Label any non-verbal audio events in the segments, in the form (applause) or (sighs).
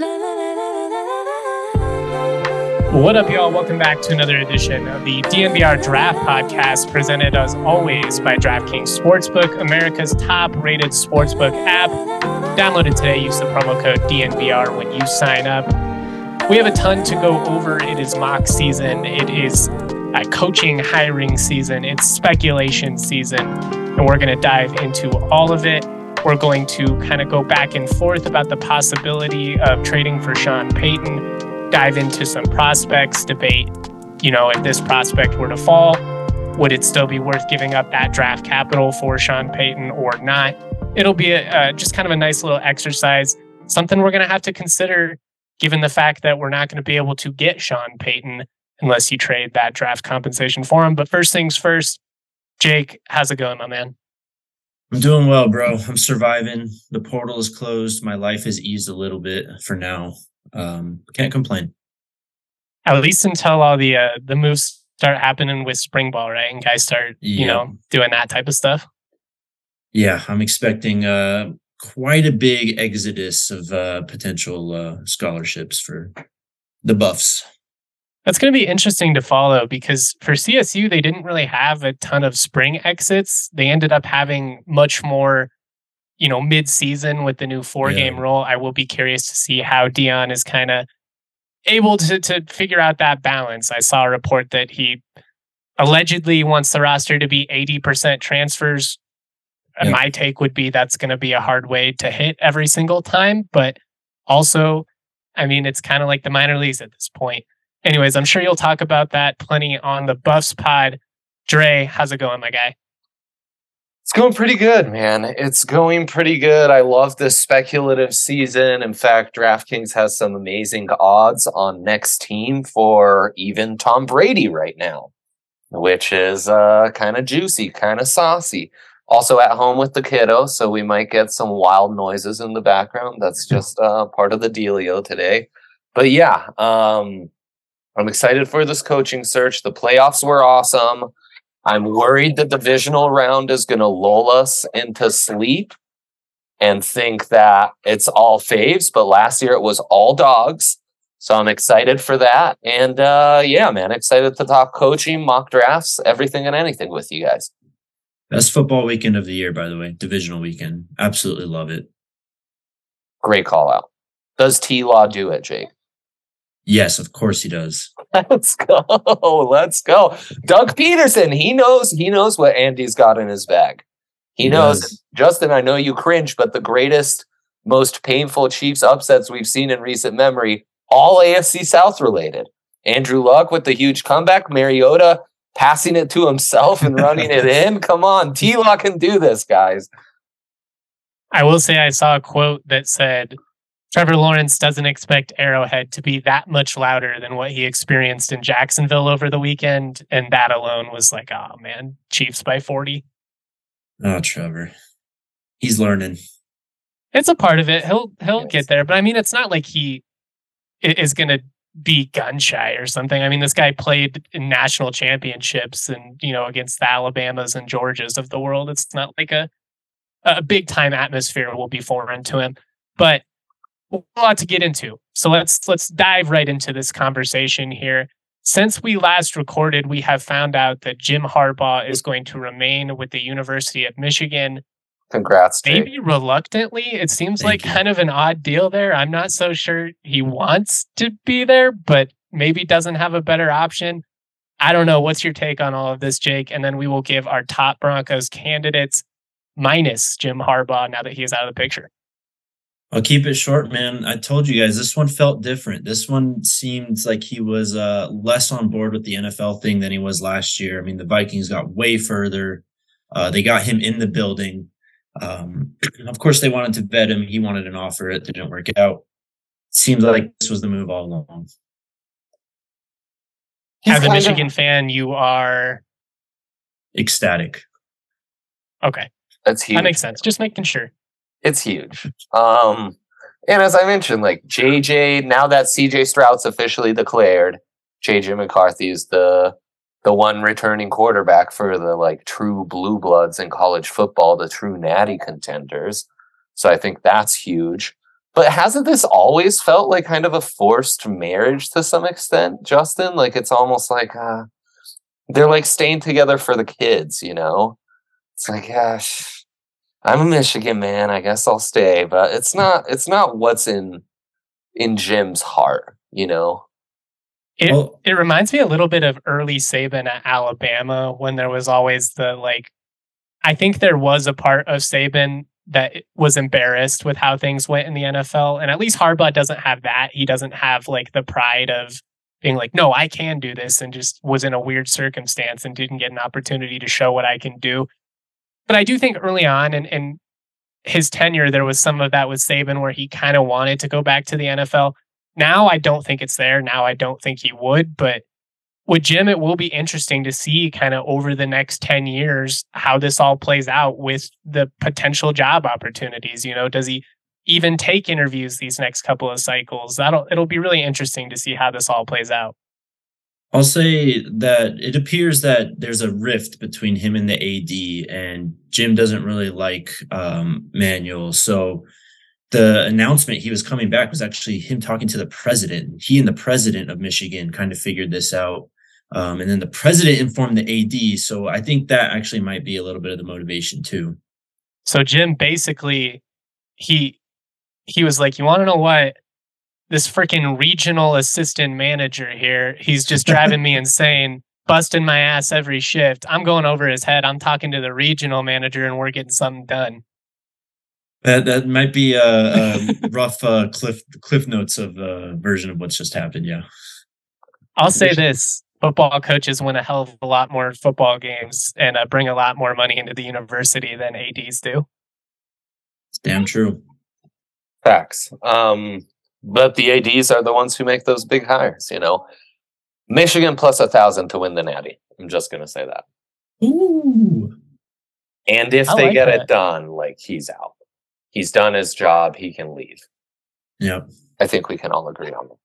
What up, y'all? Welcome back to another edition of the DNVR Draft Podcast, presented as always by DraftKings Sportsbook, America's top rated sportsbook app. Download it today. Use the promo code DNVR when you sign up. We have a ton to go over. It is mock season, it is coaching hiring season, it's speculation season, and we're going to dive into all of it. We're going to kind of go back and forth about the possibility of trading for Sean Payton dive into some prospects, debate, you know, if this prospect were to fall, would it still be worth giving up that draft capital for Sean Payton or not? It'll be a, just kind of a nice little exercise, something we're going to have to consider given the fact that we're not going to be able to get Sean Payton unless you trade that draft compensation for him. But first things first, Jake, how's it going, my man? I'm doing well, bro. I'm surviving. The portal is closed. My life has eased a little bit for now um, can't complain. At least until all the uh, the moves start happening with spring ball, right? And guys start, you know, doing that type of stuff. Yeah, I'm expecting uh, quite a big exodus of uh, potential uh, scholarships for the Buffs. That's going to be interesting to follow because for CSU, they didn't really have a ton of spring exits. They ended up having much more you know, mid-season with the new four-game yeah. rule. I will be curious to see how Deion is kind of able to to figure out that balance. I saw a report that he allegedly wants the roster to be 80% transfers. Uh, yeah. My take would be that's going to be a hard way to hit every single time, but also, I mean, it's kind of like the minor leagues at this point. Anyways, I'm sure you'll talk about that plenty on the Buffs pod. Dre, how's it going, my guy? It's going pretty good, man. It's going pretty good. I love this speculative season. In fact, DraftKings has some amazing odds on next team for even Tom Brady right now, which is uh, kind of juicy, kind of saucy. Also at home with the kiddo, so we might get some wild noises in the background. That's just uh, part of the dealio today. But yeah, um, I'm excited for this coaching search. The playoffs were awesome. I'm worried that the divisional round is going to lull us into sleep and think that it's all faves. But last year it was all dogs. So I'm excited for that. And uh, yeah, man, excited to talk coaching, mock drafts, everything and anything with you guys. Best football weekend of the year, by the way, divisional weekend. Absolutely love it. Great call out. Does T Law do it, Jake? Yes, of course he does. Let's go. Let's go. Doug Pederson, he knows he knows what Andy's got in his bag. He, he knows. Does. Justin, I know you cringe, but the greatest, most painful Chiefs upsets we've seen in recent memory, all AFC South related. Andrew Luck with the huge comeback, Mariota passing it to himself and (laughs) running it in. Come on, T Law can do this, guys. I will say I saw a quote that said Trevor Lawrence doesn't expect Arrowhead to be that much louder than what he experienced in Jacksonville over the weekend. And that alone was like, oh man, Chiefs by 40. Oh, Trevor. He's learning. It's a part of it. He'll he'll yes. get there. But I mean, it's not like he is gonna be gun shy or something. I mean, this guy played in national championships and, you know, against the Alabamas and Georgias of the world. It's not like a a big time atmosphere will be foreign to him. But a lot to get into. So let's let's dive right into this conversation here. Since we last recorded, we have found out that Jim Harbaugh is going to remain with the University of Michigan. Congrats, Jake. Maybe reluctantly. It seems Thank like you. kind of an odd deal there. I'm not so sure he wants to be there, but maybe doesn't have a better option. I don't know. What's your take on all of this, Jake? And then we will give our top Broncos candidates minus Jim Harbaugh now that he is out of the picture. I'll keep it short, man. I told you guys this one felt different. This one seemed like he was uh, less on board with the NFL thing than he was last year. I mean, the Vikings got way further. Uh, they got him in the building. Um, (clears throat) of course, they wanted to vet him. He wanted an offer. It didn't work out. Seems like this was the move all along. As a Michigan of... fan, you are ecstatic. Okay, that's huge. That makes sense. Just making sure it's huge. Um, and as I mentioned, like JJ, now that CJ Stroud's officially declared, JJ McCarthy is the the one returning quarterback for the like true blue bloods in college football, the true natty contenders. So I think that's huge. But hasn't this always felt like kind of a forced marriage to some extent, Justin? Like it's almost like uh, they're like staying together for the kids, you know? It's like, gosh, I'm a Michigan man. I guess I'll stay, but it's not. It's not what's in in Jim's heart. You know. It well, it reminds me a little bit of early Saban at Alabama when there was always the like. I think there was a part of Saban that was embarrassed with how things went in the NFL, and at least Harbaugh doesn't have that. He doesn't have like the pride of being like, no, I can do this, and just was in a weird circumstance and didn't get an opportunity to show what I can do. But I do think early on in, in his tenure, there was some of that with Saban where he kind of wanted to go back to the NFL. Now I don't think it's there. Now I don't think he would. But with Jim, it will be interesting to see kind of over the next 10 years how this all plays out with the potential job opportunities. You know, does he even take interviews these next couple of cycles? That'll it'll be really interesting to see how this all plays out. I'll say that it appears that there's a rift between him and the AD, and Jim doesn't really like um, Manuel. So the announcement he was coming back was actually him talking to the president. He and the president of Michigan kind of figured this out. Um, and then the president informed the AD. So I think that actually might be a little bit of the motivation too. So Jim basically he he was like, You want to know what? This freaking regional assistant manager here. He's just driving me (laughs) insane, busting my ass every shift. I'm going over his head. I'm talking to the regional manager, and we're getting something done. That that might be a, a (laughs) rough uh, cliff cliff notes of uh, version of what's just happened. Yeah, I'll say this: football coaches win a hell of a lot more football games and uh, bring a lot more money into the university than ads do. It's damn true. Facts. Um, but the ads are the ones who make those big hires. You know, Michigan plus a thousand to win the Natty. I'm just gonna say that. Ooh. And if I they like get that. it done, like he's out. He's done his job. He can leave. Yep. I think we can all agree on that.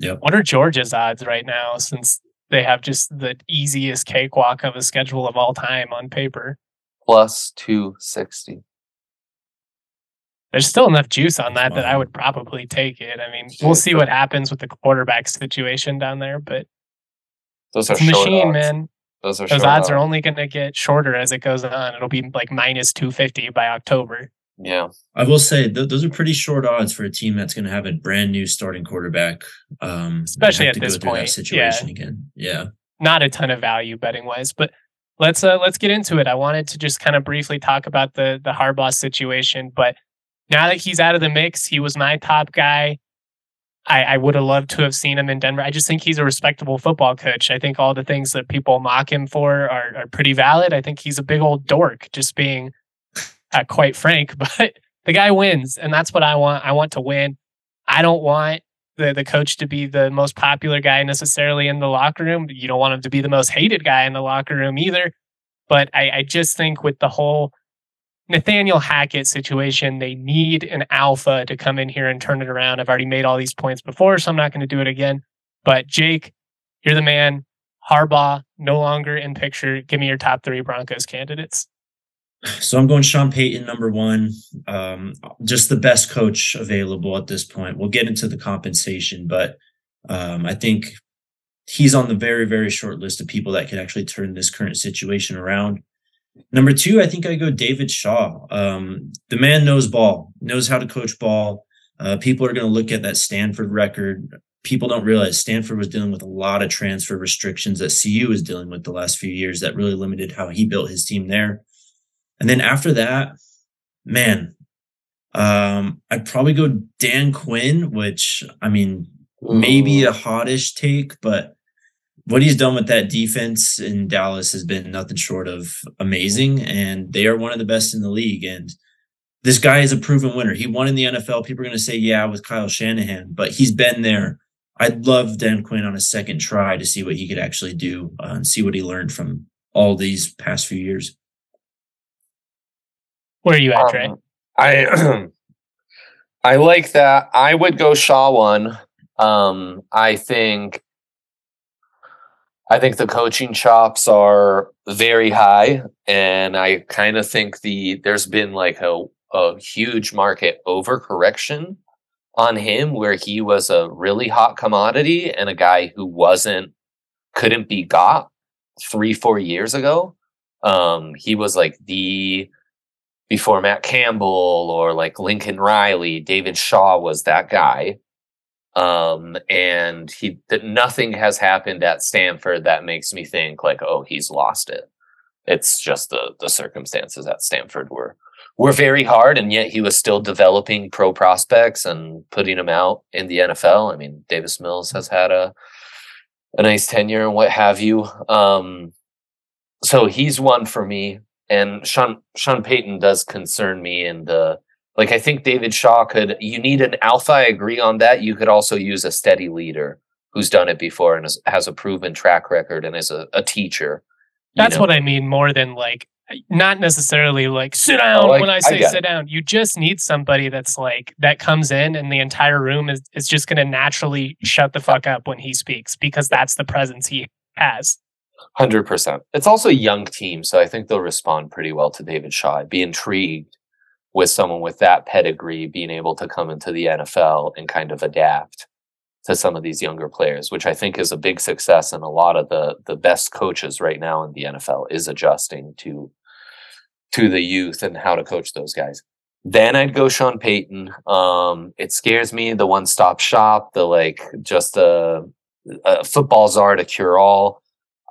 Yep. What are Georgia's odds right now since they have just the easiest cakewalk of a schedule of all time on paper? Plus 260 there's still enough juice on that that I would probably take it. I mean, we'll see what happens with the quarterback situation down there, but those are machine, odds. man. Those are those odds, odds are only going to get shorter as it goes on. It'll be like minus two fifty by October. Yeah, I will say th- those are pretty short odds for a team that's going to have a brand new starting quarterback, um, especially at this point. situation yeah. again, yeah, not a ton of value betting wise, but let's uh, let's get into it. I wanted to just kind of briefly talk about the the Harbaugh situation, but now that he's out of the mix, he was my top guy. I, I would have loved to have seen him in Denver. I just think he's a respectable football coach. I think all the things that people mock him for are, are pretty valid. I think he's a big old dork, just being uh, quite frank. (laughs) But the guy wins, and that's what I want. I want to win. I don't want the the coach to be the most popular guy necessarily in the locker room. You don't want him to be the most hated guy in the locker room either. But I, I just think with the whole Nathaniel Hackett situation, they need an alpha to come in here and turn it around. I've already made all these points before, so I'm not going to do it again. But Jake, you're the man. Harbaugh, no longer in picture. Give me your top three Broncos candidates. So I'm going Sean Payton, number one. Um, just the best coach available at this point. We'll get into the compensation, but um, I think he's on the very, very short list of people that can actually turn this current situation around. Number two, I think I go David Shaw. Um, the man knows ball, knows how to coach ball. Uh, people are going to look at that Stanford record. People don't realize Stanford was dealing with a lot of transfer restrictions that CU was dealing with the last few years that really limited how he built his team there. And then after that, man, um, I'd probably go Dan Quinn, which I mean, maybe a hottish take, but what he's done with that defense in Dallas has been nothing short of amazing. And they are one of the best in the league. And this guy is a proven winner. He won in the NFL. People are going to say, yeah, with Kyle Shanahan, but he's been there. I'd love Dan Quinn on a second try to see what he could actually do uh, and see what he learned from all these past few years. Where are you at, Dre? Um, I (clears throat) I like that. I would go Shaw one. Um, I think I think the coaching chops are very high, and I kind of think the there's been like a a huge market overcorrection on him, where he was a really hot commodity and a guy who wasn't couldn't be got three four years ago. Um, he was like the before Matt Campbell or like Lincoln Riley, David Shaw was that guy um and he that nothing has happened at stanford that makes me think like oh he's lost it. It's just the the circumstances at stanford were were very hard and yet he was still developing pro prospects and putting them out in the nfl i mean davis mills has had a a nice tenure and what have you. Um so he's one for me and sean sean payton does concern me in the like I think David Shaw could. You need an alpha. I agree on that. You could also use a steady leader who's done it before and has a proven track record and is a, a teacher. That's know? what I mean. More than like, not necessarily like sit down like, when I say I sit it. down. You just need somebody that's like that comes in and the entire room is is just going to naturally shut the fuck up when he speaks because that's the presence he has. Hundred percent. It's also a young team, so I think they'll respond pretty well to David Shaw. I'd be intrigued with someone with that pedigree being able to come into the NFL and kind of adapt to some of these younger players, which I think is a big success. And a lot of the the best coaches right now in the NFL is adjusting to to the youth and how to coach those guys. Then I'd go Sean Payton. Um, it scares me the one stop shop, the like just a, a football czar to cure all.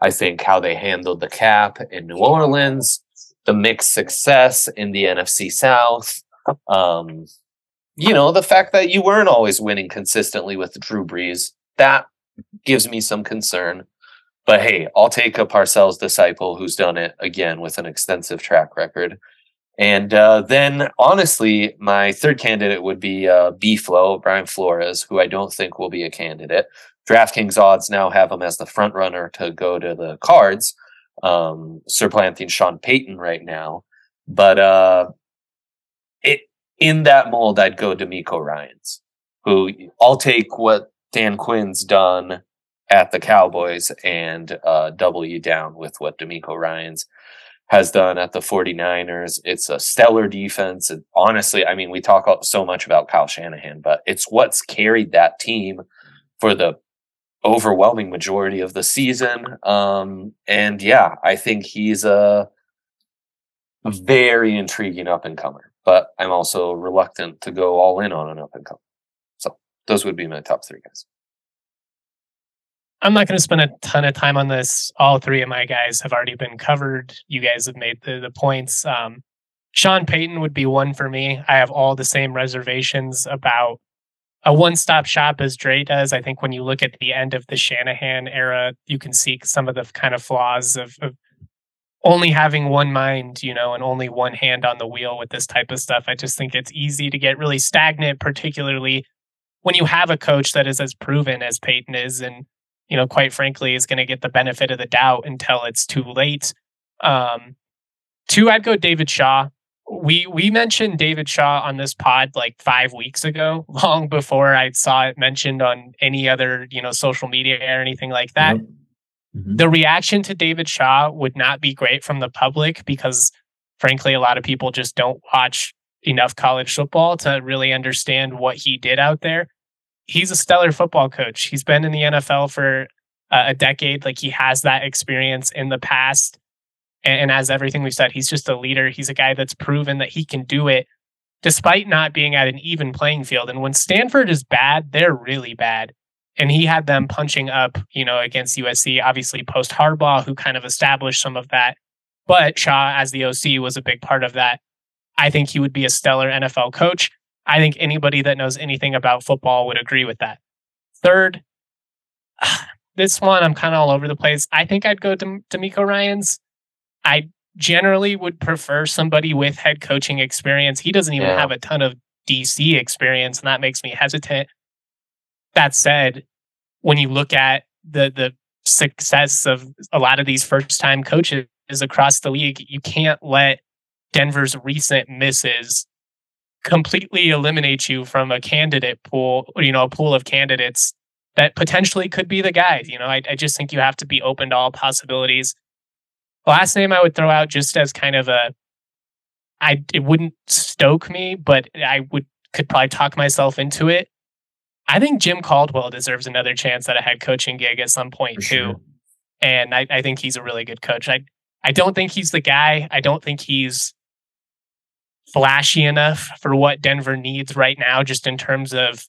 I think how they handled the cap in New Orleans the mixed success in the NFC South. Um, you know, the fact that you weren't always winning consistently with Drew Brees, that gives me some concern. But hey, I'll take a Parcells disciple who's done it again with an extensive track record. And uh, then, honestly, my third candidate would be uh, B Flow, Brian Flores, who I don't think will be a candidate. DraftKings odds now have him as the front runner to go to the Cards um, supplanting Sean Payton right now. But uh, it in that mold, I'd go DeMeco Ryans, who I'll take what Dan Quinn's done at the Cowboys and uh, double you down with what DeMeco Ryans has done at the 49ers. It's a stellar defense. And honestly, I mean, we talk so much about Kyle Shanahan, but it's what's carried that team for the overwhelming majority of the season. Um, and yeah, I think he's a very intriguing up and comer, but I'm also reluctant to go all in on an up and comer. So those would be my top three guys. I'm not going to spend a ton of time on this. All three of my guys have already been covered. You guys have made the, the points. Um, Sean Payton would be one for me. I have all the same reservations about a one-stop shop as Dre does. I think when you look at the end of the Shanahan era, you can see some of the kind of flaws of, of only having one mind, you know, and only one hand on the wheel with this type of stuff. I just think it's easy to get really stagnant, particularly when you have a coach that is as proven as Payton is, and you know, quite frankly, is going to get the benefit of the doubt until it's too late. Um, two, I'd go David Shaw we we mentioned David Shaw on this pod like five weeks ago, (laughs) long before I saw it mentioned on any other you know social media or anything like that. Mm-hmm. The reaction to David Shaw would not be great from the public because, frankly, a lot of people just don't watch enough college football to really understand what he did out there. He's a stellar football coach. He's been in the NFL for uh, a decade. Like he has that experience in the past And, and as everything we've said, he's just a leader. He's a guy that's proven that he can do it despite not being at an even playing field. And when Stanford is bad, they're really bad. And he had them punching up, you know, against USC, obviously post Harbaugh, who kind of established some of that. But Shaw, as the OC, was a big part of that. I think he would be a stellar NFL coach. I think anybody that knows anything about football would agree with that. Third, (sighs) this one, I'm kind of all over the place. I think I'd go to DeMeco Ryans. I generally would prefer somebody with head coaching experience. He doesn't even yeah. have a ton of DC experience, and that makes me hesitant. That said, when you look at the the success of a lot of these first time coaches across the league, you can't let Denver's recent misses completely eliminate you from a candidate pool, you know, a pool of candidates that potentially could be the guys. You know, I, I just think you have to be open to all possibilities. Last name I would throw out just as kind of a, I it wouldn't stoke me, but I would could probably talk myself into it. I think Jim Caldwell deserves another chance at a head coaching gig at some point For too, sure. and I, I think he's a really good coach. I I don't think he's the guy. I don't think he's flashy enough for what Denver needs right now, just in terms of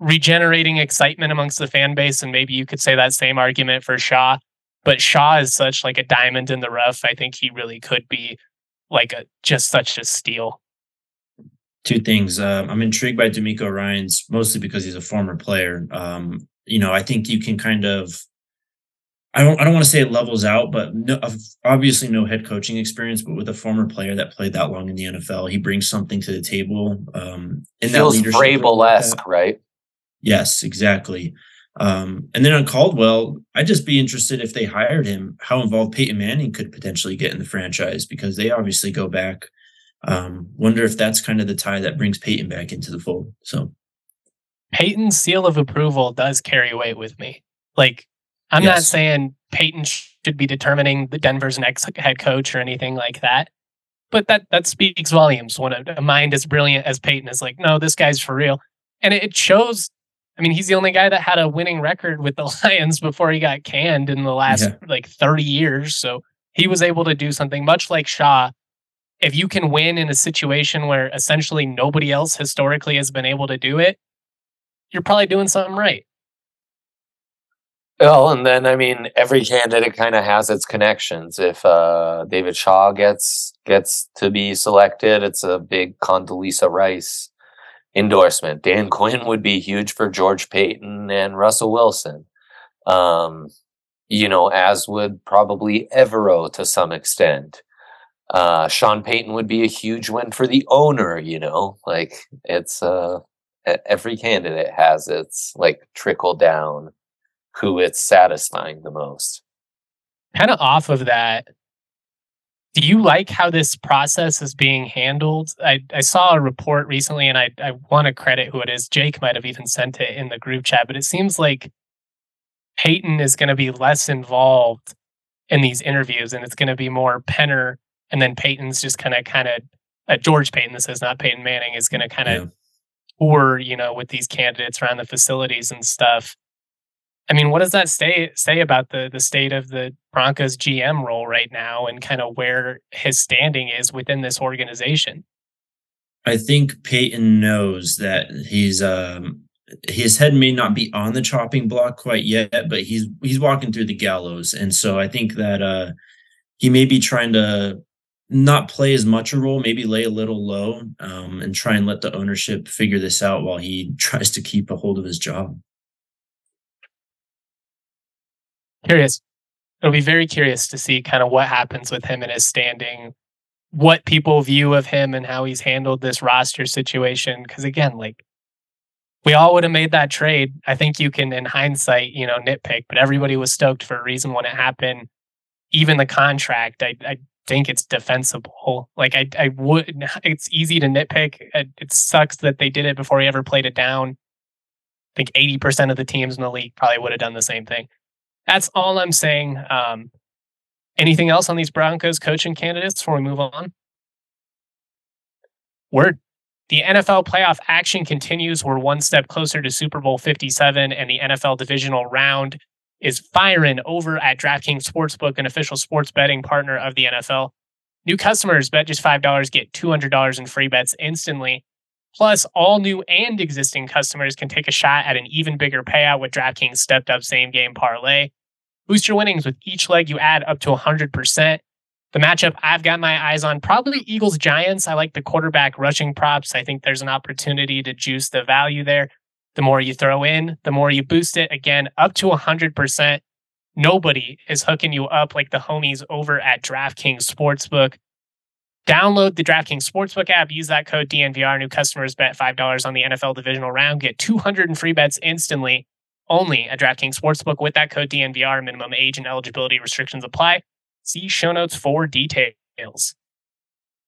regenerating excitement amongst the fan base. And maybe you could say that same argument for Shaw. But Shaw is such like a diamond in the rough. I think he really could be like a just such a steal. Two things. Uh, I'm intrigued by DeMeco Ryans mostly because he's a former player. Um, you know, I think you can kind of I don't I don't want to say it levels out, but no, obviously no head coaching experience. But with a former player that played that long in the NFL, he brings something to the table. Um, in Feels that Vrabel-esque, right? Yes, exactly. Um, and then on Caldwell, I'd just be interested if they hired him, how involved Peyton Manning could potentially get in the franchise because they obviously go back. Um, wonder if that's kind of the tie that brings Peyton back into the fold. So Peyton's seal of approval does carry weight with me. Like, I'm yes. not saying Peyton should be determining the Denver's next head coach or anything like that. But that that speaks volumes when a, a mind as brilliant as Peyton is like, no, this guy's for real. And it shows I mean, he's the only guy that had a winning record with the (laughs) Lions before he got canned in the last yeah. like 30 years. So he was able to do something much like Shaw. If you can win in a situation where essentially nobody else historically has been able to do it, you're probably doing something right. Well, and then I mean, every candidate kind of has its connections. If uh, David Shaw gets gets to be selected, it's a big Condoleezza Rice endorsement. Dan Quinn would be huge for George Paton and Russell Wilson. Um, you know, as would probably Evero to some extent. Uh, Sean Payton would be a huge win for the owner, you know, like it's uh, every candidate has its like trickle down who it's satisfying the most. Kind of off of that, do you like how this process is being handled? I, I saw a report recently and I, I want to credit who it is. Jake might have even sent it in the group chat, but it seems like Paton is going to be less involved in these interviews and it's going to be more Penner. And then Paton's just kind of, kind of, uh, George Paton, this is not Peyton Manning, is going to kind of yeah. tour, you know, with these candidates around the facilities and stuff. I mean, what does that say say about the the state of the Broncos GM role right now and kind of where his standing is within this organization? I think Paton knows that he's um his head may not be on the chopping block quite yet, but he's he's walking through the gallows. And so I think that uh he may be trying to not play as much a role, maybe lay a little low, um, and try and let the ownership figure this out while he (laughs) tries to keep a hold of his job. Curious. It'll be very curious to see kind of what happens with him and his standing, what people view of him and how he's handled this roster situation. Because again, like we all would have made that trade. I think you can, in hindsight, you know, nitpick, but everybody was stoked for a reason when it happened. Even the contract, I, I think it's defensible. Like I, I would. (laughs) It's easy to nitpick. It, it sucks that they did it before he ever played it down. I think eighty percent of the teams in the league probably would have done the same thing. That's all I'm saying. Um, anything else on these Broncos coaching candidates before we move on? Word. The NFL playoff action continues. We're one step closer to Super Bowl 57 and the NFL divisional round. is firing over at DraftKings Sportsbook, an official sports betting partner of the NFL. New customers bet just $5, get $200 in free bets instantly. Plus, all new and existing customers can take a shot at an even bigger payout with DraftKings stepped up same game parlay. Boost your winnings with each leg you add up to 100%. The matchup I've got my eyes on probably Eagles Giants. I like the quarterback rushing props. I think there's an opportunity to juice the value there. The more you throw in, the more you boost it. Again, up to 100%. Nobody is hooking you up like the homies over at DraftKings Sportsbook. Download the DraftKings Sportsbook app. Use that code DNVR. New customers bet $5 on the NFL divisional round. Get 200 in free bets instantly only at DraftKings Sportsbook with that code DNVR. Minimum age and eligibility restrictions apply. See show notes for details.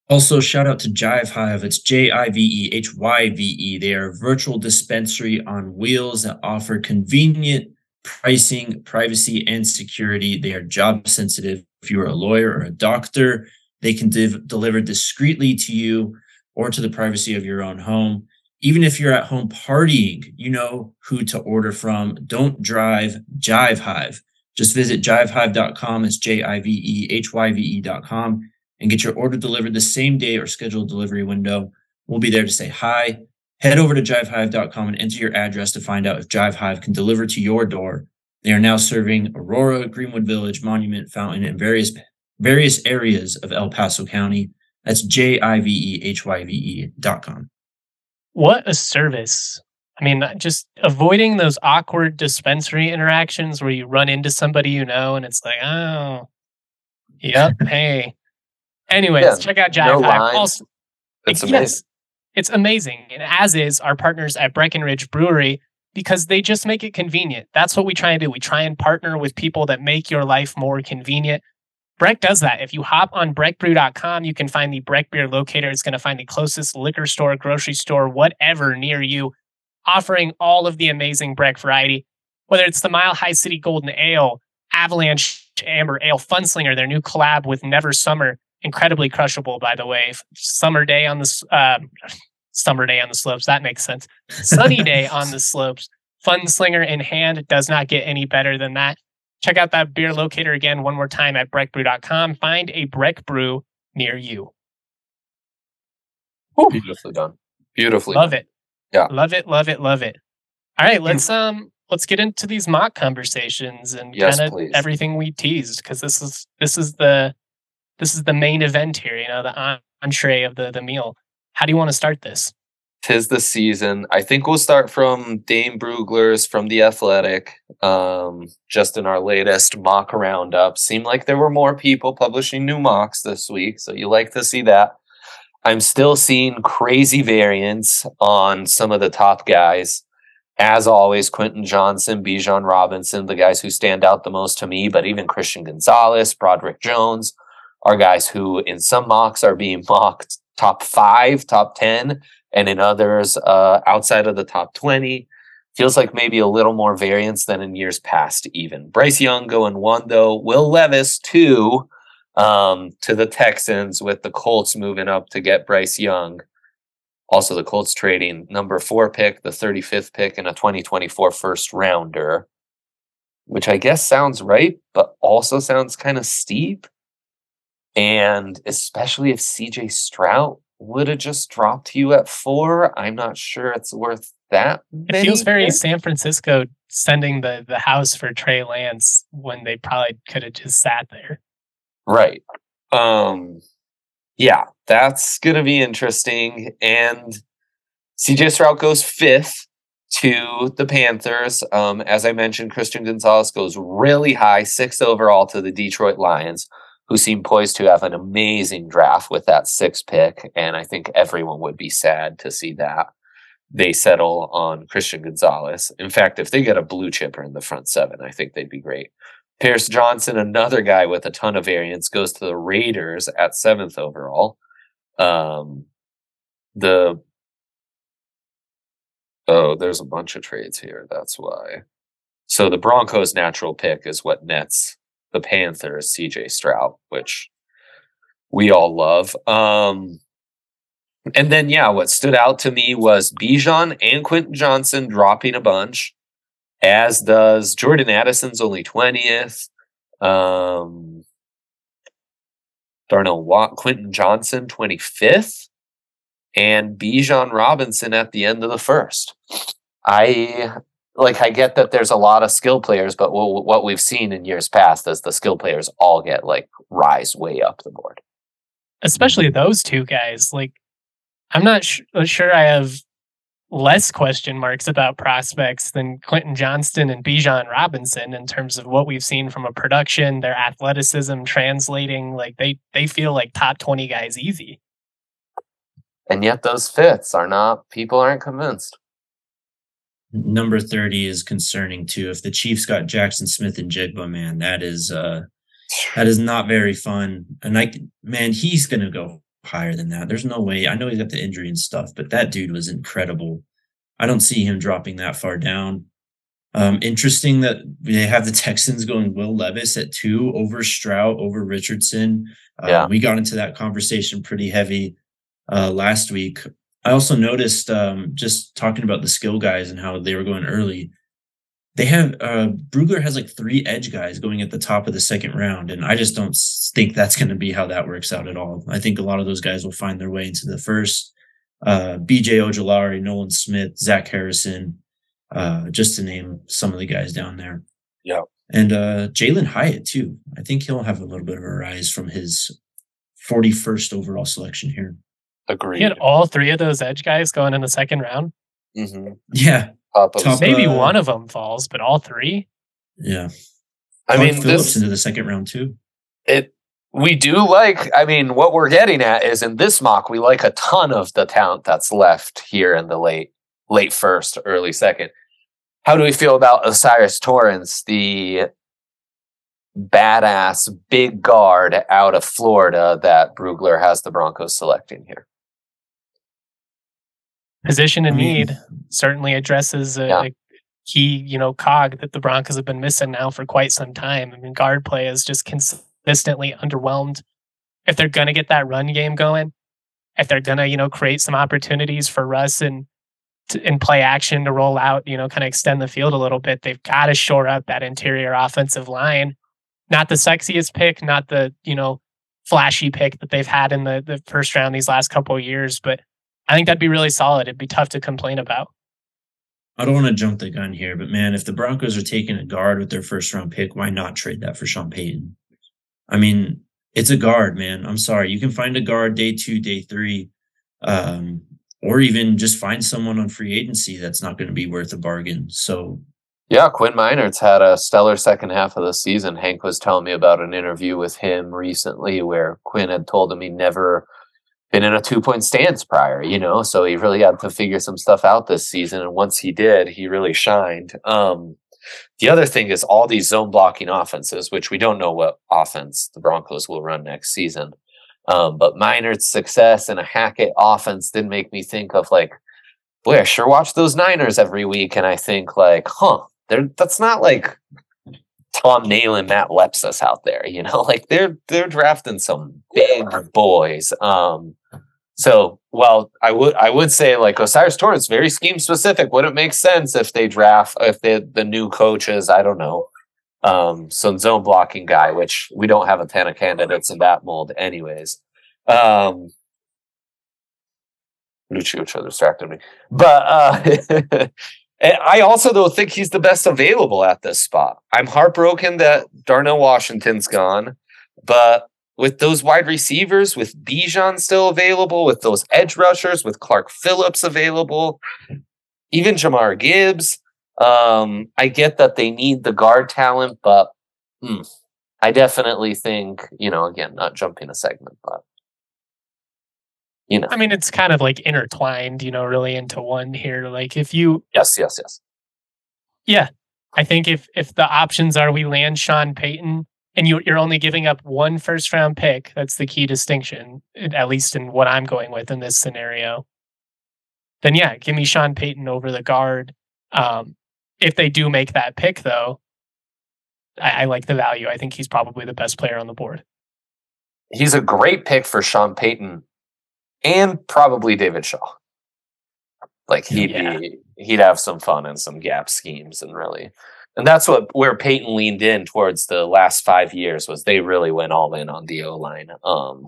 Also, shout out to Jive Hive. It's J I V E H Y V E. They are a virtual dispensary on wheels that offer convenient pricing, privacy, and security. They are job sensitive. If you are a lawyer or a doctor, they can div- deliver discreetly to you or to the privacy of your own home. Even if you're at home partying, you know who to order from. Don't drive Jive Hive. Just visit jivehive.com. It's J I V E H Y V E.com and get your order delivered the same day or scheduled delivery window. We'll be there to say hi. Head over to jivehive.com and enter your address to find out if Jive Hive can deliver to your door. They are now serving Aurora, Greenwood Village, Monument, Fountain, and various various areas of El Paso County. That's J I V E H Y V E dot com. What a service. I mean, just avoiding those awkward dispensary interactions where you run into somebody you know and it's like, oh, yep, (laughs) hey. Anyways, yeah, check out Jive no Hive. Also, it's amazing. Yes, it's amazing. And as is our partners at Breckenridge Brewery because they just make it convenient. That's what we try and do. We try and partner with people that make your life more convenient. Breck does that. If you hop on breckbrew.com, you can find the Breck beer locator. It's going to find the closest liquor store, grocery store, whatever near you, offering all of the amazing Breck variety. Whether it's the Mile High City Golden Ale, Avalanche Amber Ale, Funslinger, their new collab with Never Summer, incredibly crushable, by the way. Summer day on the uh, (sighs) summer day on the slopes. That makes sense. Sunny day on the (laughs) slopes. Funslinger in hand does not get any better than that. Check out that beer locator again one more time at breckbrew.com. Find a Breck Brew near you. Whew. Beautifully done. Beautifully. Love done. it. Yeah. Love it. Love it. Love it. All right, let's um let's get into these mock conversations and yes, kind of everything we teased because this is this is the this is the main event here, you know, the entree of the the meal. How do you want to start this? Tis the season. I think we'll start from Dane Brugler's from the Athletic. Um, just in our latest mock roundup, seemed like there were more people publishing new mocks this week, so you like to see that. I'm still seeing crazy variants on some of the top guys. As always, Quentin Johnston, Bijan Robinson, the guys who stand out the most to me, but even Christian Gonzalez, Broderick Jones, are guys who in some mocks are being mocked top five, top 10, and in others uh, outside of the top 20. Feels like maybe a little more variance than in years past, even. Bryce Young going one, though. Will Levis, two, um, to the Texans, with the Colts moving up to get Bryce Young. Also, the Colts trading number four pick, the 35th pick, and a 2024 first rounder, which I guess sounds right, but also sounds kind of steep. And especially if CJ Stroud would have just dropped you at four, I'm not sure it's worth that. It feels very San Francisco sending the the house for Trey Lance when they probably could have just sat there. Right. Um yeah, that's gonna be interesting. And CJ Stroud goes fifth to the Panthers. Um, as I mentioned, Christian Gonzalez goes really high, sixth overall to the Detroit Lions who seem poised to have an amazing draft with that six pick. And I think everyone would be sad to see that they settle on Christian Gonzalez. In fact, if they get a blue chipper in the front seven, I think they'd be great. Pierce Johnson, another guy with a ton of variance, goes to the Raiders at seventh overall. Um, the oh, there's a bunch of trades here. That's why. So the Broncos' natural pick is what nets the Panthers, CJ Stroud, which we all love. Um, and then, yeah, what stood out to me was Bijan and Quentin Johnston dropping a bunch. as does Jordan Addison's only 20th. Um, Darnell Watt, Quentin Johnston, 25th, and Bijan Robinson at the end of the first. I like I get that there's a lot of skill players, but what, what we've seen in years past is the skill players all get like rise way up the board. Especially those two guys. Like, I'm not sh- uh, sure I have less question marks about prospects than Quentin Johnston and Bijan Robinson in terms of what we've seen from a production, their athleticism translating. Like they they feel like top 20 guys easy. And yet those fits are not people aren't convinced. Number 30 is concerning too. If the Chiefs got Jackson Smith-Njigba, man, that is uh that is not very fun. And I man, he's gonna go higher than that. There's no way. I know he's got the injury and stuff, but that dude was incredible. I don't see him dropping that far down. Um, interesting that they have the (laughs) Texans going Will Levis at two over Stroud, over Richardson. Uh, yeah. We got into that conversation pretty heavy uh, last week. I also noticed um, just talking about the skill guys and how they were going early they have uh Brugler has like three edge guys going at the top of the second round, and I just don't think that's going to be how that works out at all. I think a lot of those guys will find their way into the first. Uh, BJ Ojulari, Nolan Smith, Zach Harrison, uh, just to name some of the guys down there. Yeah, and uh, Jalin Hyatt too. I think he'll have a little bit of a rise from his 41st overall selection here. Agreed. He had all three of those edge guys going in the second round. Mm-hmm. Yeah, top maybe uh, one of them falls, but all three. Yeah, I Clark mean, Phillips this, into the second round too. It we do like. I mean, what we're getting at is in this mock, we like a ton of the talent that's left here in the late late first, early second. How do we feel about O'Cyrus Torrence, the badass big guard out of Florida that Brugler has the Broncos selecting here? Position in need certainly addresses a, yeah. a, key, you know, cog that the Broncos have been missing now for quite some time. I mean, guard play is just consistently underwhelmed. If they're going to get that run game going, if they're going to, you know, create some opportunities for Russ and in play action to roll out, you know, kind of extend the field a little bit, they've got to shore up that interior offensive line. Not the sexiest pick, not the, you know, flashy pick that they've had in the, the first round these last couple of years, but I think that'd be really solid. It'd be tough to complain about. I don't want to jump the gun here, but man, if the Broncos are taking a guard with their first round pick, why not trade that for Sean Payton? I mean, it's a guard, man. I'm sorry. You can find a guard day two, day three, um, or even just find someone on free agency that's not going to be worth a bargain. So, yeah, Quinn Meinerz's had a stellar second half of the season. Hank was telling me about an interview with him recently where Quinn had told him he never been in a two point stance prior, you know, so he really had to figure some stuff out this season. And once he did, he really shined. Um, the other thing is all these zone blocking offenses, which we don't know what offense the Broncos will run next season. Um, but Meinerz's success in a Hackett offense didn't make me think of like, boy, I sure watch those Niners every week. And I think like, huh, they're, that's not like Tom Nalen, Matt Lepsis out there. You know, (laughs) like they're they're drafting some big boys. Um, so well, I would I would say like O'Cyrus Torrence, very scheme specific. Would it make sense if they draft if they the new coaches? I don't know. Um, some zone blocking guy, which we don't have a ton of candidates in that mold, anyways. Um, Lucio distracted me, but uh, (laughs) I also don't think he's the best available at this spot. I'm heartbroken that Darnell Washington's gone, but with those wide receivers, with Bijan still available, with those edge rushers, with Clark Phillips available, even Jahmyr Gibbs, um, I get that they need the guard talent, but hmm, I definitely think, you know, again, not jumping a segment, but you know. I mean, it's kind of like intertwined, you know, really into one here. Like if you Yes, yes, yes. Yeah. I think if if the options are we land Sean Payton and you you're only giving up one first round pick, that's the key distinction, at least in what I'm going with in this scenario. Then yeah, give me Sean Payton over the guard. Um, if they do make that pick though, I, I like the value. I think he's probably the best player on the board. He's a great pick for Sean Payton and probably David Shaw. Like he'd yeah. be he'd have some fun and some gap schemes and really and that's what where Payton leaned in towards the last five years was they really went all in on the O line um,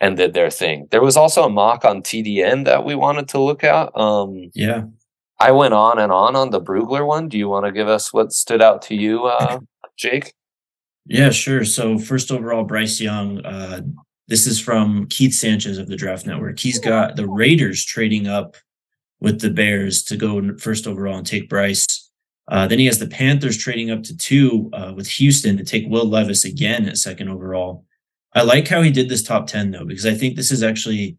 and did their thing. There was also a mock on TDN that we wanted to look at. Um, yeah, I went on and on on the Brugler one. Do you want to give us what stood out to you, uh, Jake? Yeah, sure. So first overall, Bryce Young. Uh, this is from Keith Sanchez of the Draft Network. He's got the Raiders trading up with the Bears to go first overall and take Bryce. Uh, then he has the Panthers trading up to two uh, with Houston to take Will Levis again at second overall. I like how he did this top 10 though, because I think this is actually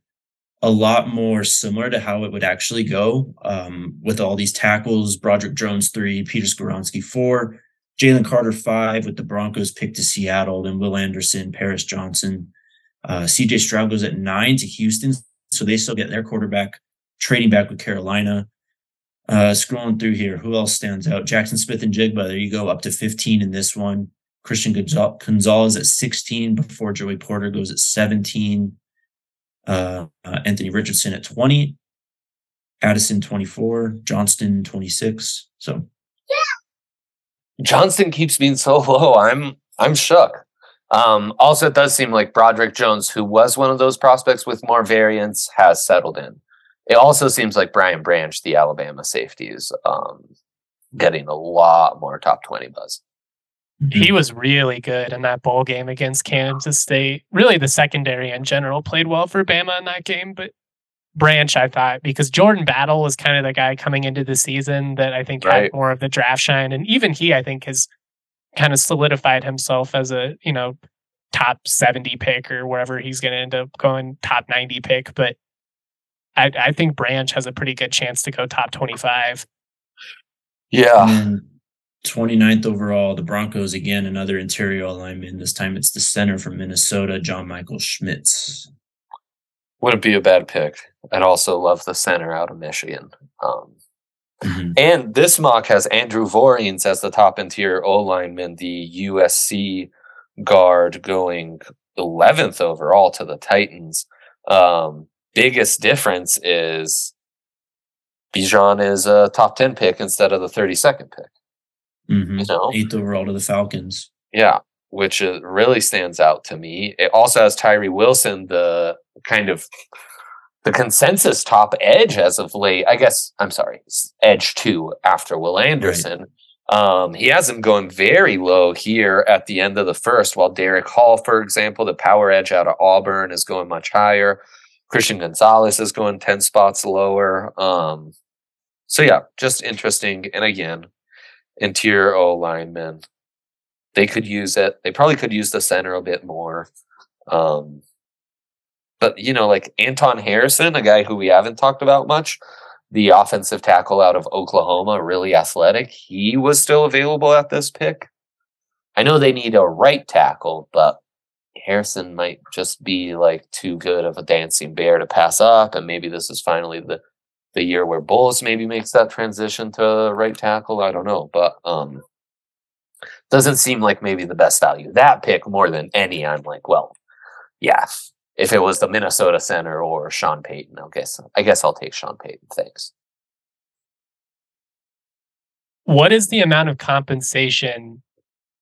a lot more similar to how it would actually go um, with all these tackles Broderick Jones, three, Peter Skoronski, four, Jalen Carter, five, with the Broncos picked to Seattle, then Will Anderson, Paris Johnson. Uh, CJ Stroud goes at nine to Houston. So they still get their quarterback trading back with Carolina. Uh, scrolling through here, who else stands out? Jackson Smith-Njigba. There you go, up to 15 in this one. Christian Gonzalez at 16 before Joey Porter goes at 17. Uh, uh, Anthony Richardson at 20. Addison 24. Johnston 26. So. Johnston keeps being so (laughs) low. I'm I'm shook. Um, also, it does seem like Broderick Jones, who was one of those prospects with more variance, has settled in. It also seems like Brian Branch, the Alabama safety, is um, getting a lot more top 20 buzz. He was really good in that bowl game against Kansas State. Really, the secondary in general played well for Bama in that game, but Branch, I thought, because Jordan Battle was kind of the guy coming into the season that I think right. had more of the draft shine. And even he, I think, has kind of solidified himself as a, you know, top 70 pick or wherever he's going to end up going top 90 pick. But I, I think Branch has a pretty good chance to go top 25. Yeah. 29th overall, the Broncos again, another interior alignment. This time it's the center from Minnesota, John Michael Schmitz. Wouldn't be a bad pick. I'd also love the center out of Michigan. Um, mm-hmm. And this mock has Andrew Vorhees as the top interior O lineman, the USC guard going 11th overall to the Titans. Um, biggest difference is Bijan is a top 10 pick instead of the 32nd pick. Mm-hmm. You know? Eighth overall to the Falcons. Yeah, which really stands out to me. It also has Tyree Wilson, the kind of the consensus top edge as of late. I guess I'm sorry, edge two after Will Anderson. Right. Um, he has him going very low here at the end of the first, while Derick Hall, for example, the power edge out of Auburn, is going much higher. Christian Gonzalez is going 10 spots lower. Um, so yeah, just interesting. And again, interior O linemen, they could use it. They probably could use the center a bit more. Um, but you know, like Anton Harrison, a guy who we haven't talked about much, the offensive tackle out of Oklahoma, really athletic. He was still available at this pick. I know they need a right tackle, but Harrison might just be like too good of a dancing bear to pass up, and maybe this is finally the the year where Bolles maybe makes that transition to right tackle. I don't know, but um, doesn't seem like maybe the best value. That pick more than any, I'm like, well, yeah. If it was the Minnesota center or Sean Payton, I guess I guess I'll take Sean Payton. Thanks. What is the amount of compensation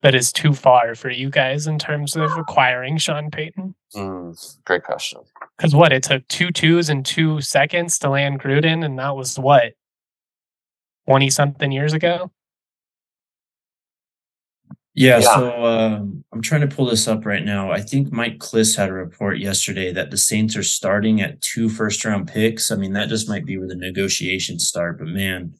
that is too far for you guys in terms of acquiring Sean Payton? Mm, great question. Because what it took two twos and two seconds to land Gruden, and that was what twenty something years ago. Yeah, yeah. so um, I'm trying to pull this up right now. I think Mike Klis had a report yesterday that the Saints are starting at two first round picks. I mean, that just might be where the negotiations start, but man,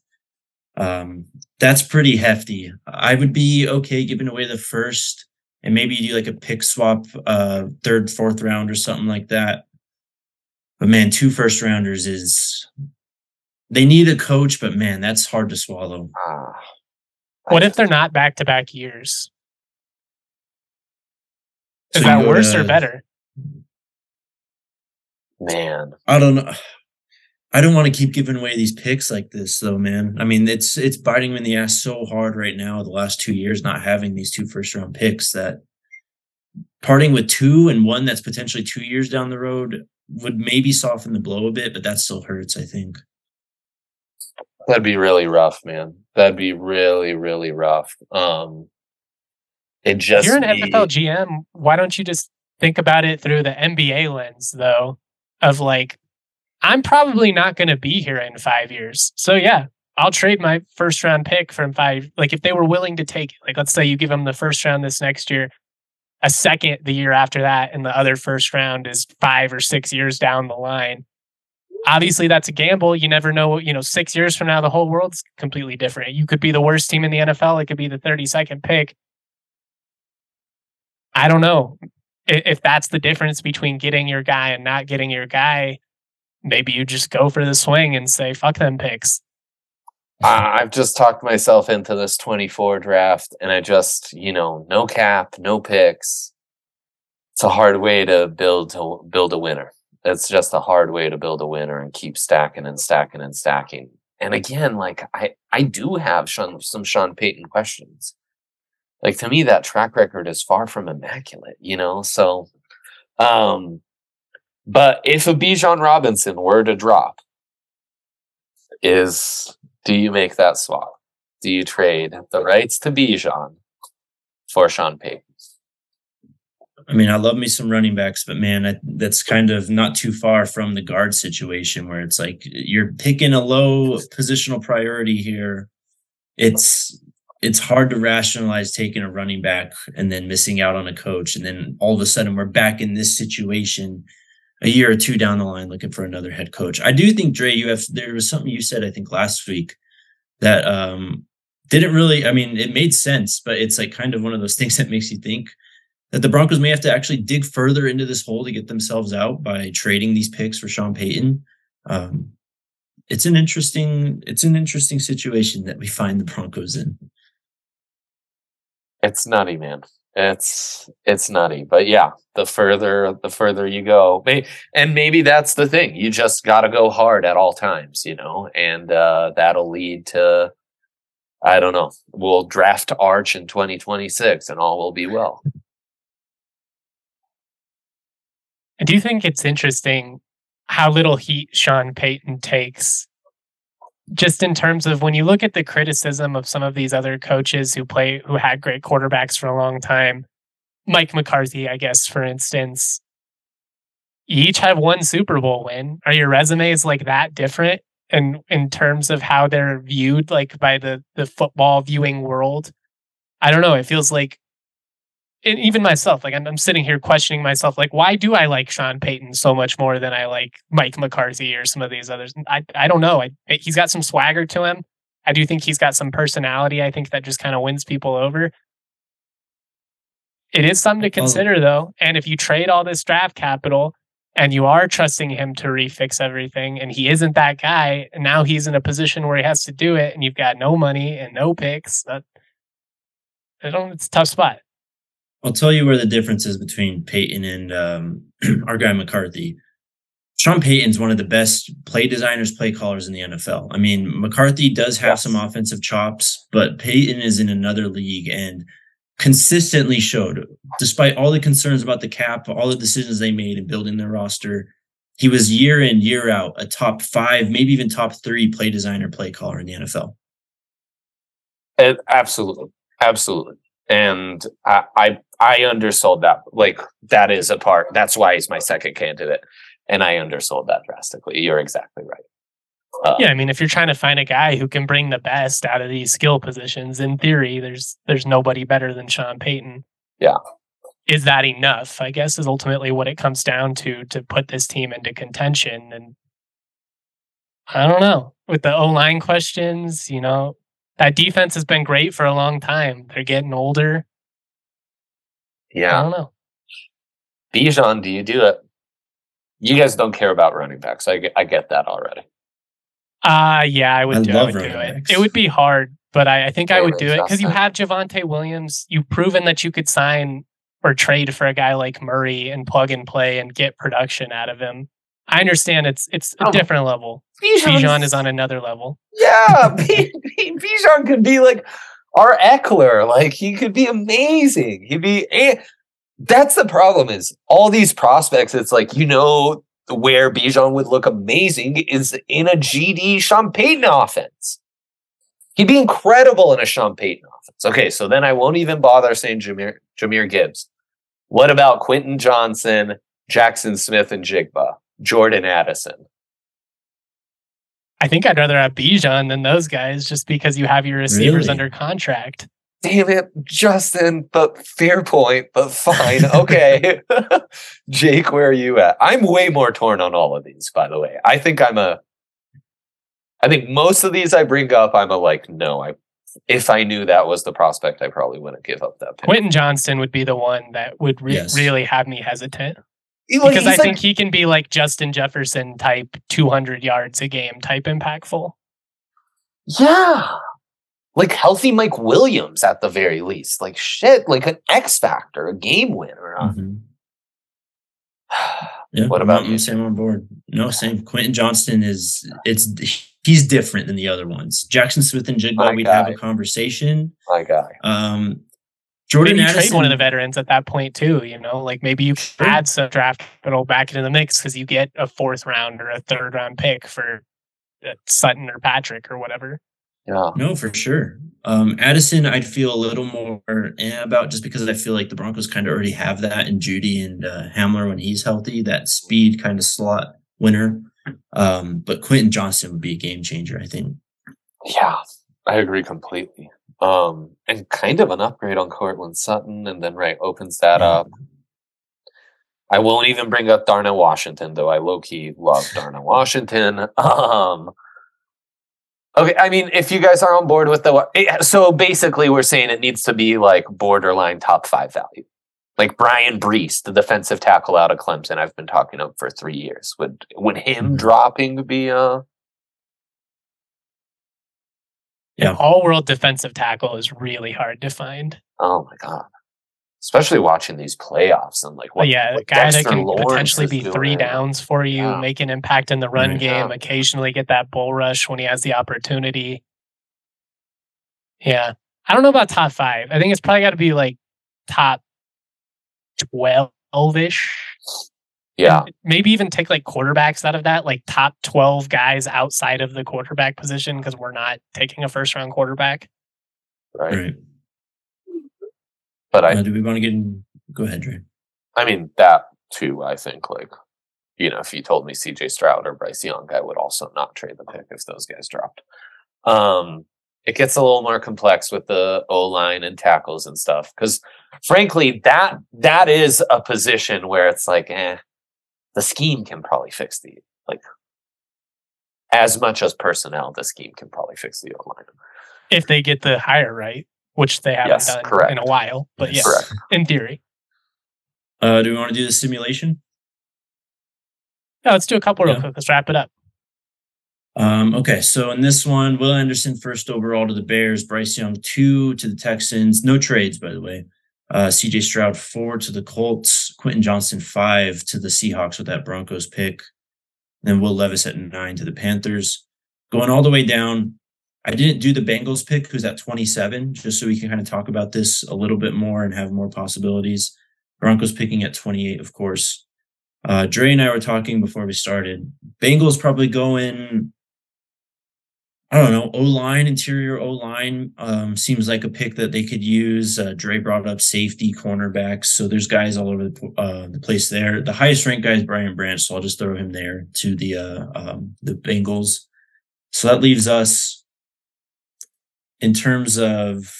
um, that's pretty hefty. I would be okay giving away the first and maybe do like a pick swap, uh, third, fourth round or something like that. But man, two first rounders is they need a coach, but man, that's hard to swallow. Ah, what if they're not back to back years? Is so that worse to, or better? Man, I don't know. I don't want to keep giving away these picks like this though, man. I mean, it's it's biting me in the ass so hard right now, the last two years, not having these two first round picks that parting with two and one that's potentially two years down the road would maybe soften the blow a bit, but that still hurts, I think. That'd be really rough, man. That'd be really, really rough. Um, it just you're an NFL GM. Why don't you just think about it through the NBA lens, though? Of like, I'm probably not going to be here in five years. So yeah, I'll trade my first round pick from five. Like if they were willing to take it, like let's say you give them the first round this next year, a second the year after that, and the other first round is five or six years down the line. Obviously, that's a gamble. You never know. You know, six years from now, the whole world's completely different. You could be the worst team in the NFL. It could be the 32nd pick. I don't know if that's the difference between getting your guy and not getting your guy. Maybe you just go for the swing and say, fuck them picks. Uh, I've just talked myself into this 24 draft and I just, you know, no cap, no picks. It's a hard way to build to build a winner. It's just a hard way to build a winner and keep stacking and stacking and stacking. And again, like I I do have Sean, some Sean Payton questions. Like to me that track record is far from immaculate, you know? So um but if a Bijan Robinson were to drop, is do you make that swap? Do you trade the rights to Bijan for Sean Payton? I mean, I love me some running backs, but man, I, that's kind of not too far from the guard situation where it's like you're picking a low positional priority here. It's it's hard to rationalize taking a running back and then missing out on a coach, and then all of a sudden we're back in this situation a year or two down the line looking for another head coach. I do think Dre, you have there was something you said I think last week that um didn't really I mean it made sense, but it's like kind of one of those things that makes you think that the Broncos may have to actually dig further into this hole to get themselves out by trading these picks for Sean Payton. Um, it's an interesting it's an interesting situation that we find the Broncos in. It's nutty, man. It's it's nutty. But yeah the further the further you go and maybe that's the thing. You just got to go hard at all times you know? And uh, that'll lead to i don't know we'll draft arch in 2026 and all will be well i do think it's interesting how little heat sean payton takes just in terms of when you look at the criticism of some of these other coaches who play who had great quarterbacks for a long time, Mike McCarthy, I guess, for instance, you each have one Super Bowl win. Are your resumes like that different? And in terms of how they're viewed, like by the the football viewing world, I don't know. It feels like and even myself, like I'm, I'm, sitting here questioning myself, like, why do I like Sean Payton so much more than I like Mike McCarthy or some of these others? I, I don't know. I, he's got some swagger to him. I do think he's got some personality. I think that just kind of wins people over. It is something to consider, though. And if you trade all this draft capital and you are trusting him to refix everything, and he isn't that guy, and now he's in a position where he has to do it, and you've got no money and no picks, that, I don't, it's a tough spot. I'll tell you where the difference is between Payton and um, (clears throat) our guy McCarthy. Sean Payton's one of the best play designers, play callers in the NFL. I mean, McCarthy does have yes. some offensive chops, but Payton is in another league and consistently showed, despite all the concerns about the cap, all the decisions they made in building their roster, he was year in, year out, a top five, maybe even top three play designer, play caller in the NFL. Absolutely. Absolutely and I, I I undersold that. Like that is a part. That's why he's my second candidate, and I undersold that drastically. You're exactly right. Uh, yeah, I mean, if you're trying to find a guy who can bring the best out of these skill positions, in theory, there's there's nobody better than Sean Payton. Yeah. Is that enough? I guess is ultimately what it comes down to to put this team into contention. And I don't know with the O line questions. You know, that defense has been great for a long time. They're getting older. Yeah. I don't know. Bijan, do you do it? You guys don't care about running backs. I get, I get that already. Uh yeah, I would I do, I would do it. It would be hard, but I, I think I would do it because you have Javonte Williams. You've proven that you could sign or trade for a guy like Murray and plug and play and get production out of him. I understand it's it's a oh. different level. Bijan is on another level. Yeah, (laughs) Bijan could be like our Ekeler, Like he could be amazing. He'd be. Eh, that's the problem. Is all these prospects? It's like you know where Bijan would look amazing is in a GD Sean Payton offense. He'd be incredible in a Sean Payton offense. Okay, so then I won't even bother saying Jahmyr, Jahmyr Gibbs. What about Quentin Johnston, Jackson Smith-Njigba, Jordan Addison? I think I'd rather have Bijan than those guys just because you have your receivers Really? under contract. Damn it, Justin, but fair point, but fine. Okay. (laughs) Jake, where are you at? I'm way more torn on all of these, by the way. I think I'm a I think most of these I bring up, I'm a like, no, I if I knew that was the prospect, I probably wouldn't give up that pick. Quentin Johnston would be the one that would re- Yes. really have me hesitant He- like, because I like- think he can be like Justin Jefferson type 200 yards a game type impactful. Yeah. Like healthy Mike Williams at the very least. Like shit, like an X factor, a game winner. Mhm. (sighs) Yeah, What I'm about on- you? Same on board. No, same. Quentin Johnston is it's he's different than the other ones. Jackson Smith and My Jigba, we'd have a conversation. My guy. Um, Jordan maybe you Addison, trade one of the veterans at that point too. You know, like maybe you Sure. add some draft capital back into the mix because you get a fourth round or a third round pick for uh, Sutton or Patrick or whatever. Yeah. No, for sure. Um, Addison, I'd feel a little more eh, about just because I feel like the Broncos kind of already have that in Jeudy and uh, Hamler when he's healthy, that speed kind of slot winner. Um, but Quentin Johnston would be a game changer, I think. Yeah, I agree completely. Um, and kind of an upgrade on Courtland Sutton, and then right opens that up. I won't even bring up Darnell Washington, though I low key love Darnell Washington. (laughs) Um, okay, I mean, if you guys are on board with the it- so basically, we're saying it needs to be like borderline top five value, like Bryan Bresee, the defensive tackle out of Clemson. I've been talking up for three years. Would would him Mhm. dropping be uh Yeah. All world defensive tackle is really hard to find. Oh my god! Especially watching these playoffs and like what, yeah, what guy that can Lawrence potentially be three downs for you, Yeah. make an impact in the run Right. game, occasionally get that bull rush when he has the opportunity. Yeah. I don't know about top five. I think it's probably got to be like top 12 ish. Yeah, Maybe even take like quarterbacks out of that, like top 12 guys outside of the quarterback position because we're not taking a first round quarterback. right. Right. But I, Uh, do we want to get in? Go ahead, Dre. I mean that too. I think like, you know, if you told me C.J. Stroud or Bryce Young, I would also not trade the pick if those guys dropped. Um, it gets a little more complex with the O line and tackles and stuff because, frankly, that that is a position where it's like, eh, the scheme can probably fix the like. As much as personnel, the scheme can probably fix the O line. If they get the hire right, which they haven't Yes, done correct. in a while. But Yes. yes, Correct. in theory. Uh, do we want to do the simulation? Yeah, let's do a couple real quick. Let's wrap it up. Um, okay, so in this one, Will Anderson first overall to the Bears, Bryce Young two to the Texans. No trades, by the way. Uh, CJ Stroud four to the Colts, Quentin Johnston five to the Seahawks with that Broncos pick. Then Will Levis at nine to the Panthers. Going all the way down, I didn't do the Bengals pick, who's at 27, just so we can kind of talk about this a little bit more and have more possibilities. Broncos picking at 28, of course. Uh, Dre and I were talking before we started. Bengals probably going I don't know, O line, interior O line um, seems like a pick that they could use. Uh, Dre brought up safety, cornerbacks. So there's guys all over the, uh, the place there. The highest ranked guy is Brian Branch. So I'll just throw him there to the, uh, um, the Bengals. So that leaves us in terms of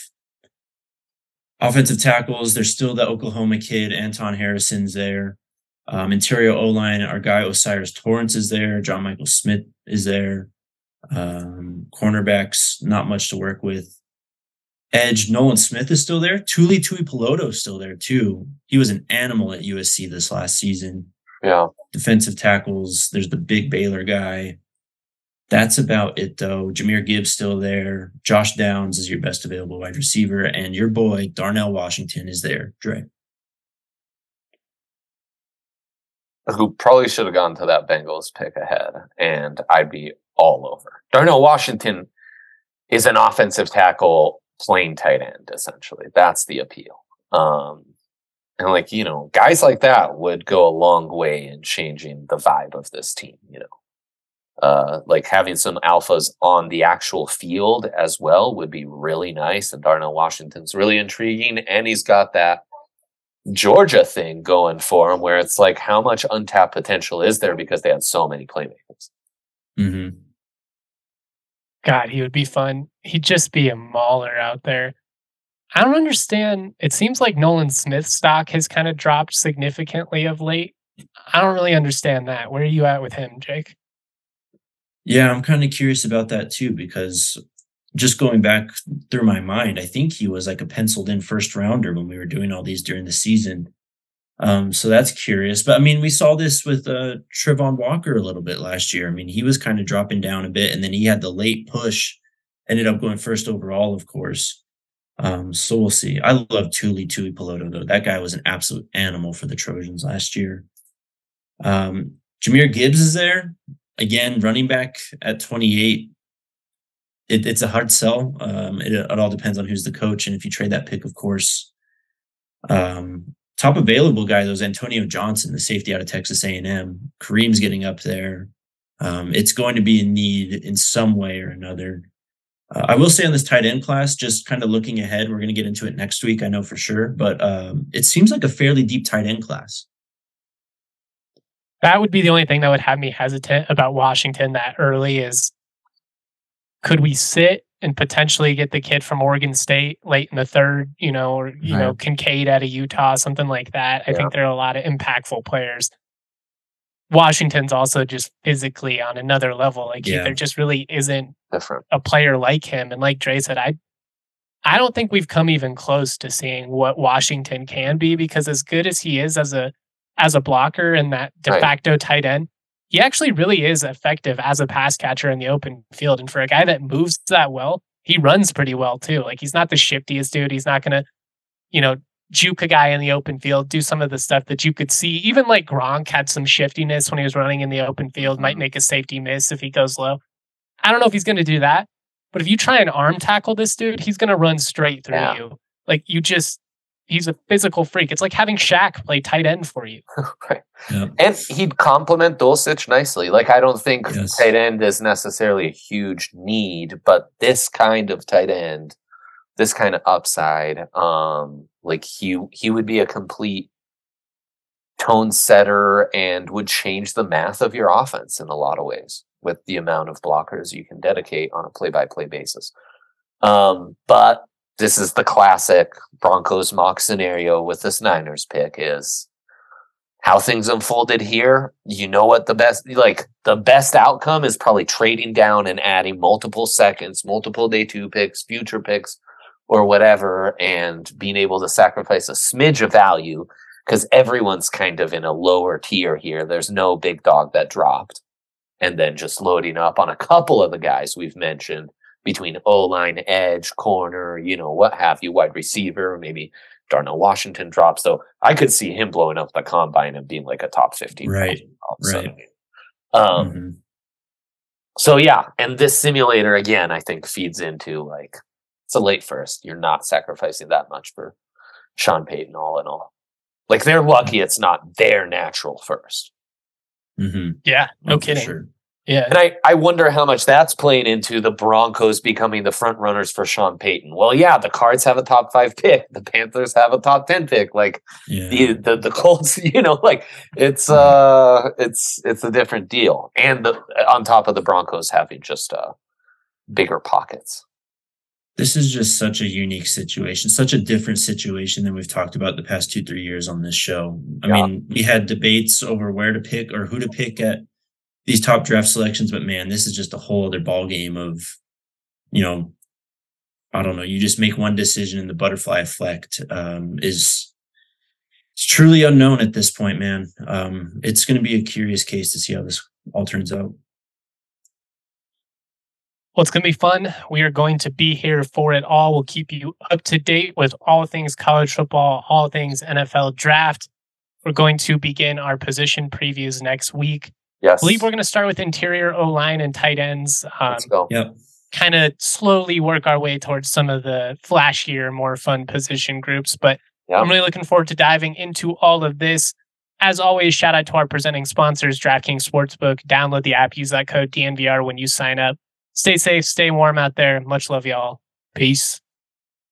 offensive tackles. There's still the Oklahoma kid, Anton Harrison's there. Um, interior O line, our guy O'Cyrus Torrence is there. John Michael Schmitz is there. Um, cornerbacks, not much to work with. Edge, Nolan Smith is still there. Tuli Tuipulotu is still there too. He was an animal at USC this last season. Yeah, Defensive tackles, there's the big Baylor guy. That's about it though. Jahmyr Gibbs still there. Josh Downs is your best available wide receiver, and your boy Darnell Washington is there. Dre. who probably should have gone to that Bengals pick ahead, and I'd be all over. Darnell Washington is an offensive tackle playing tight end, essentially. That's the appeal. Um, And like, you know, guys like that would go a long way in changing the vibe of this team, you know. Uh, like having some alphas on the actual field as well would be really nice. And Darnell Washington's really intriguing. And he's got that Georgia thing going for him where it's like, how much untapped potential is there because they had so many playmakers? Mm-hmm. God, he would be fun. He'd just be a mauler out there. I don't understand. It seems like Nolan Smith's stock has kind of dropped significantly of late. I don't really understand that. Where are you at with him, Jake? Yeah, I'm kind of curious about that too, because just going back through my mind, I think he was like a penciled in first rounder when we were doing all these during the season. Um, so that's curious. But I mean, we saw this with uh, Travon Walker a little bit last year. I mean, he was kind of dropping down a bit, and then he had the late push, ended up going first overall, of course. Um, so we'll see. I love Tuli Tuipulotu, though. That guy was an absolute animal for the Trojans last year. Um, Jahmyr Gibbs is there. Again, running back at 28. It, it's a hard sell. Um, it, it all depends on who's the coach. And if you trade that pick, of course. Um, top available guy is Antonio Johnson, the safety out of Texas A&M. Kareem's getting up there. Um, it's going to be a need in some way or another. Uh, I will say on this tight end class, just kind of looking ahead, we're going to get into it next week, I know for sure, but um, it seems like a fairly deep tight end class. That would be the only thing that would have me hesitant about Washington that early is could we sit and potentially get the kid from Oregon State late in the third, you know, or you right. know, Kincaid out of Utah, something like that. I yeah. think there are a lot of impactful players. Washington's also just physically on another level. Like yeah. he, there just really isn't Different. a player like him. And like Dre said, I I don't think we've come even close to seeing what Washington can be because as good as he is as a as a blocker and that de facto right. tight end, he actually really is effective as a pass catcher in the open field. And for a guy that moves that well, he runs pretty well too. Like he's not the shiftiest dude. He's not gonna, you know, juke a guy in the open field, do some of the stuff that you could see. Even like Gronk had some shiftiness when he was running in the open field, might mm-hmm. make a safety miss if he goes low. I don't know if he's gonna do that, but if you try and arm tackle this dude, he's gonna run straight through yeah. you. Like you just he's a physical freak. It's like having Shaq play tight end for you. (laughs) right. Yep. And he'd complement Dulcich nicely. Like I don't think yes. tight end is necessarily a huge need, but this kind of tight end, this kind of upside, um, like he he would be a complete tone setter and would change the math of your offense in a lot of ways with the amount of blockers you can dedicate on a play by play basis. Um, but this is the classic Broncos mock scenario with this Niners pick is how things unfolded here. You know what the best like the best outcome is probably trading down and adding multiple seconds, multiple day two picks, future picks, or whatever, and being able to sacrifice a smidge of value because everyone's kind of in a lower tier here. There's no big dog that dropped. And then just loading up on a couple of the guys we've mentioned between O line, edge, corner, you know, what have you, wide receiver, maybe Darnell Washington drops. So I could see him blowing up the combine and being like a top 15. Right. Right. Um, mm-hmm. So yeah, and this simulator again, I think feeds into like it's a late first. You're not sacrificing that much for Sean Payton, all in all. Like they're lucky it's not their natural 1st mm-hmm. Yeah, no kidding. Sure. Yeah. And I, I wonder how much that's playing into the Broncos becoming the front runners for Sean Payton. Well, yeah, the Cards have a top five pick. The Panthers have a top 10 pick. Like yeah. the, the, the Colts, (laughs) you know, like it's uh it's it's a different deal. And the, on top of the Broncos having just uh bigger pockets. This is just such a unique situation, such a different situation than we've talked about the past two, three years on this show. I yeah. mean, we had debates over where to pick or who to pick at these top draft selections, but man, this is just a whole other ball game of, you know, I don't know. You just make one decision and the butterfly effect um, is it's truly unknown at this point, man. Um, it's going to be a curious case to see how this all turns out. Well, it's going to be fun. We are going to be here for it all. We'll keep you up to date with all things college football, all things NFL draft. We're going to begin our position previews next week. Yes. I believe we're going to start with interior O line and tight ends. Um, Let's go. Yep. Kind of slowly work our way towards some of the flashier, more fun position groups. But Yeah. I'm really looking forward to diving into all of this. As always, shout out to our presenting sponsors, DraftKings Sportsbook. Download the app, use that code DNVR when you sign up. Stay safe, stay warm out there. Much love, y'all. Peace.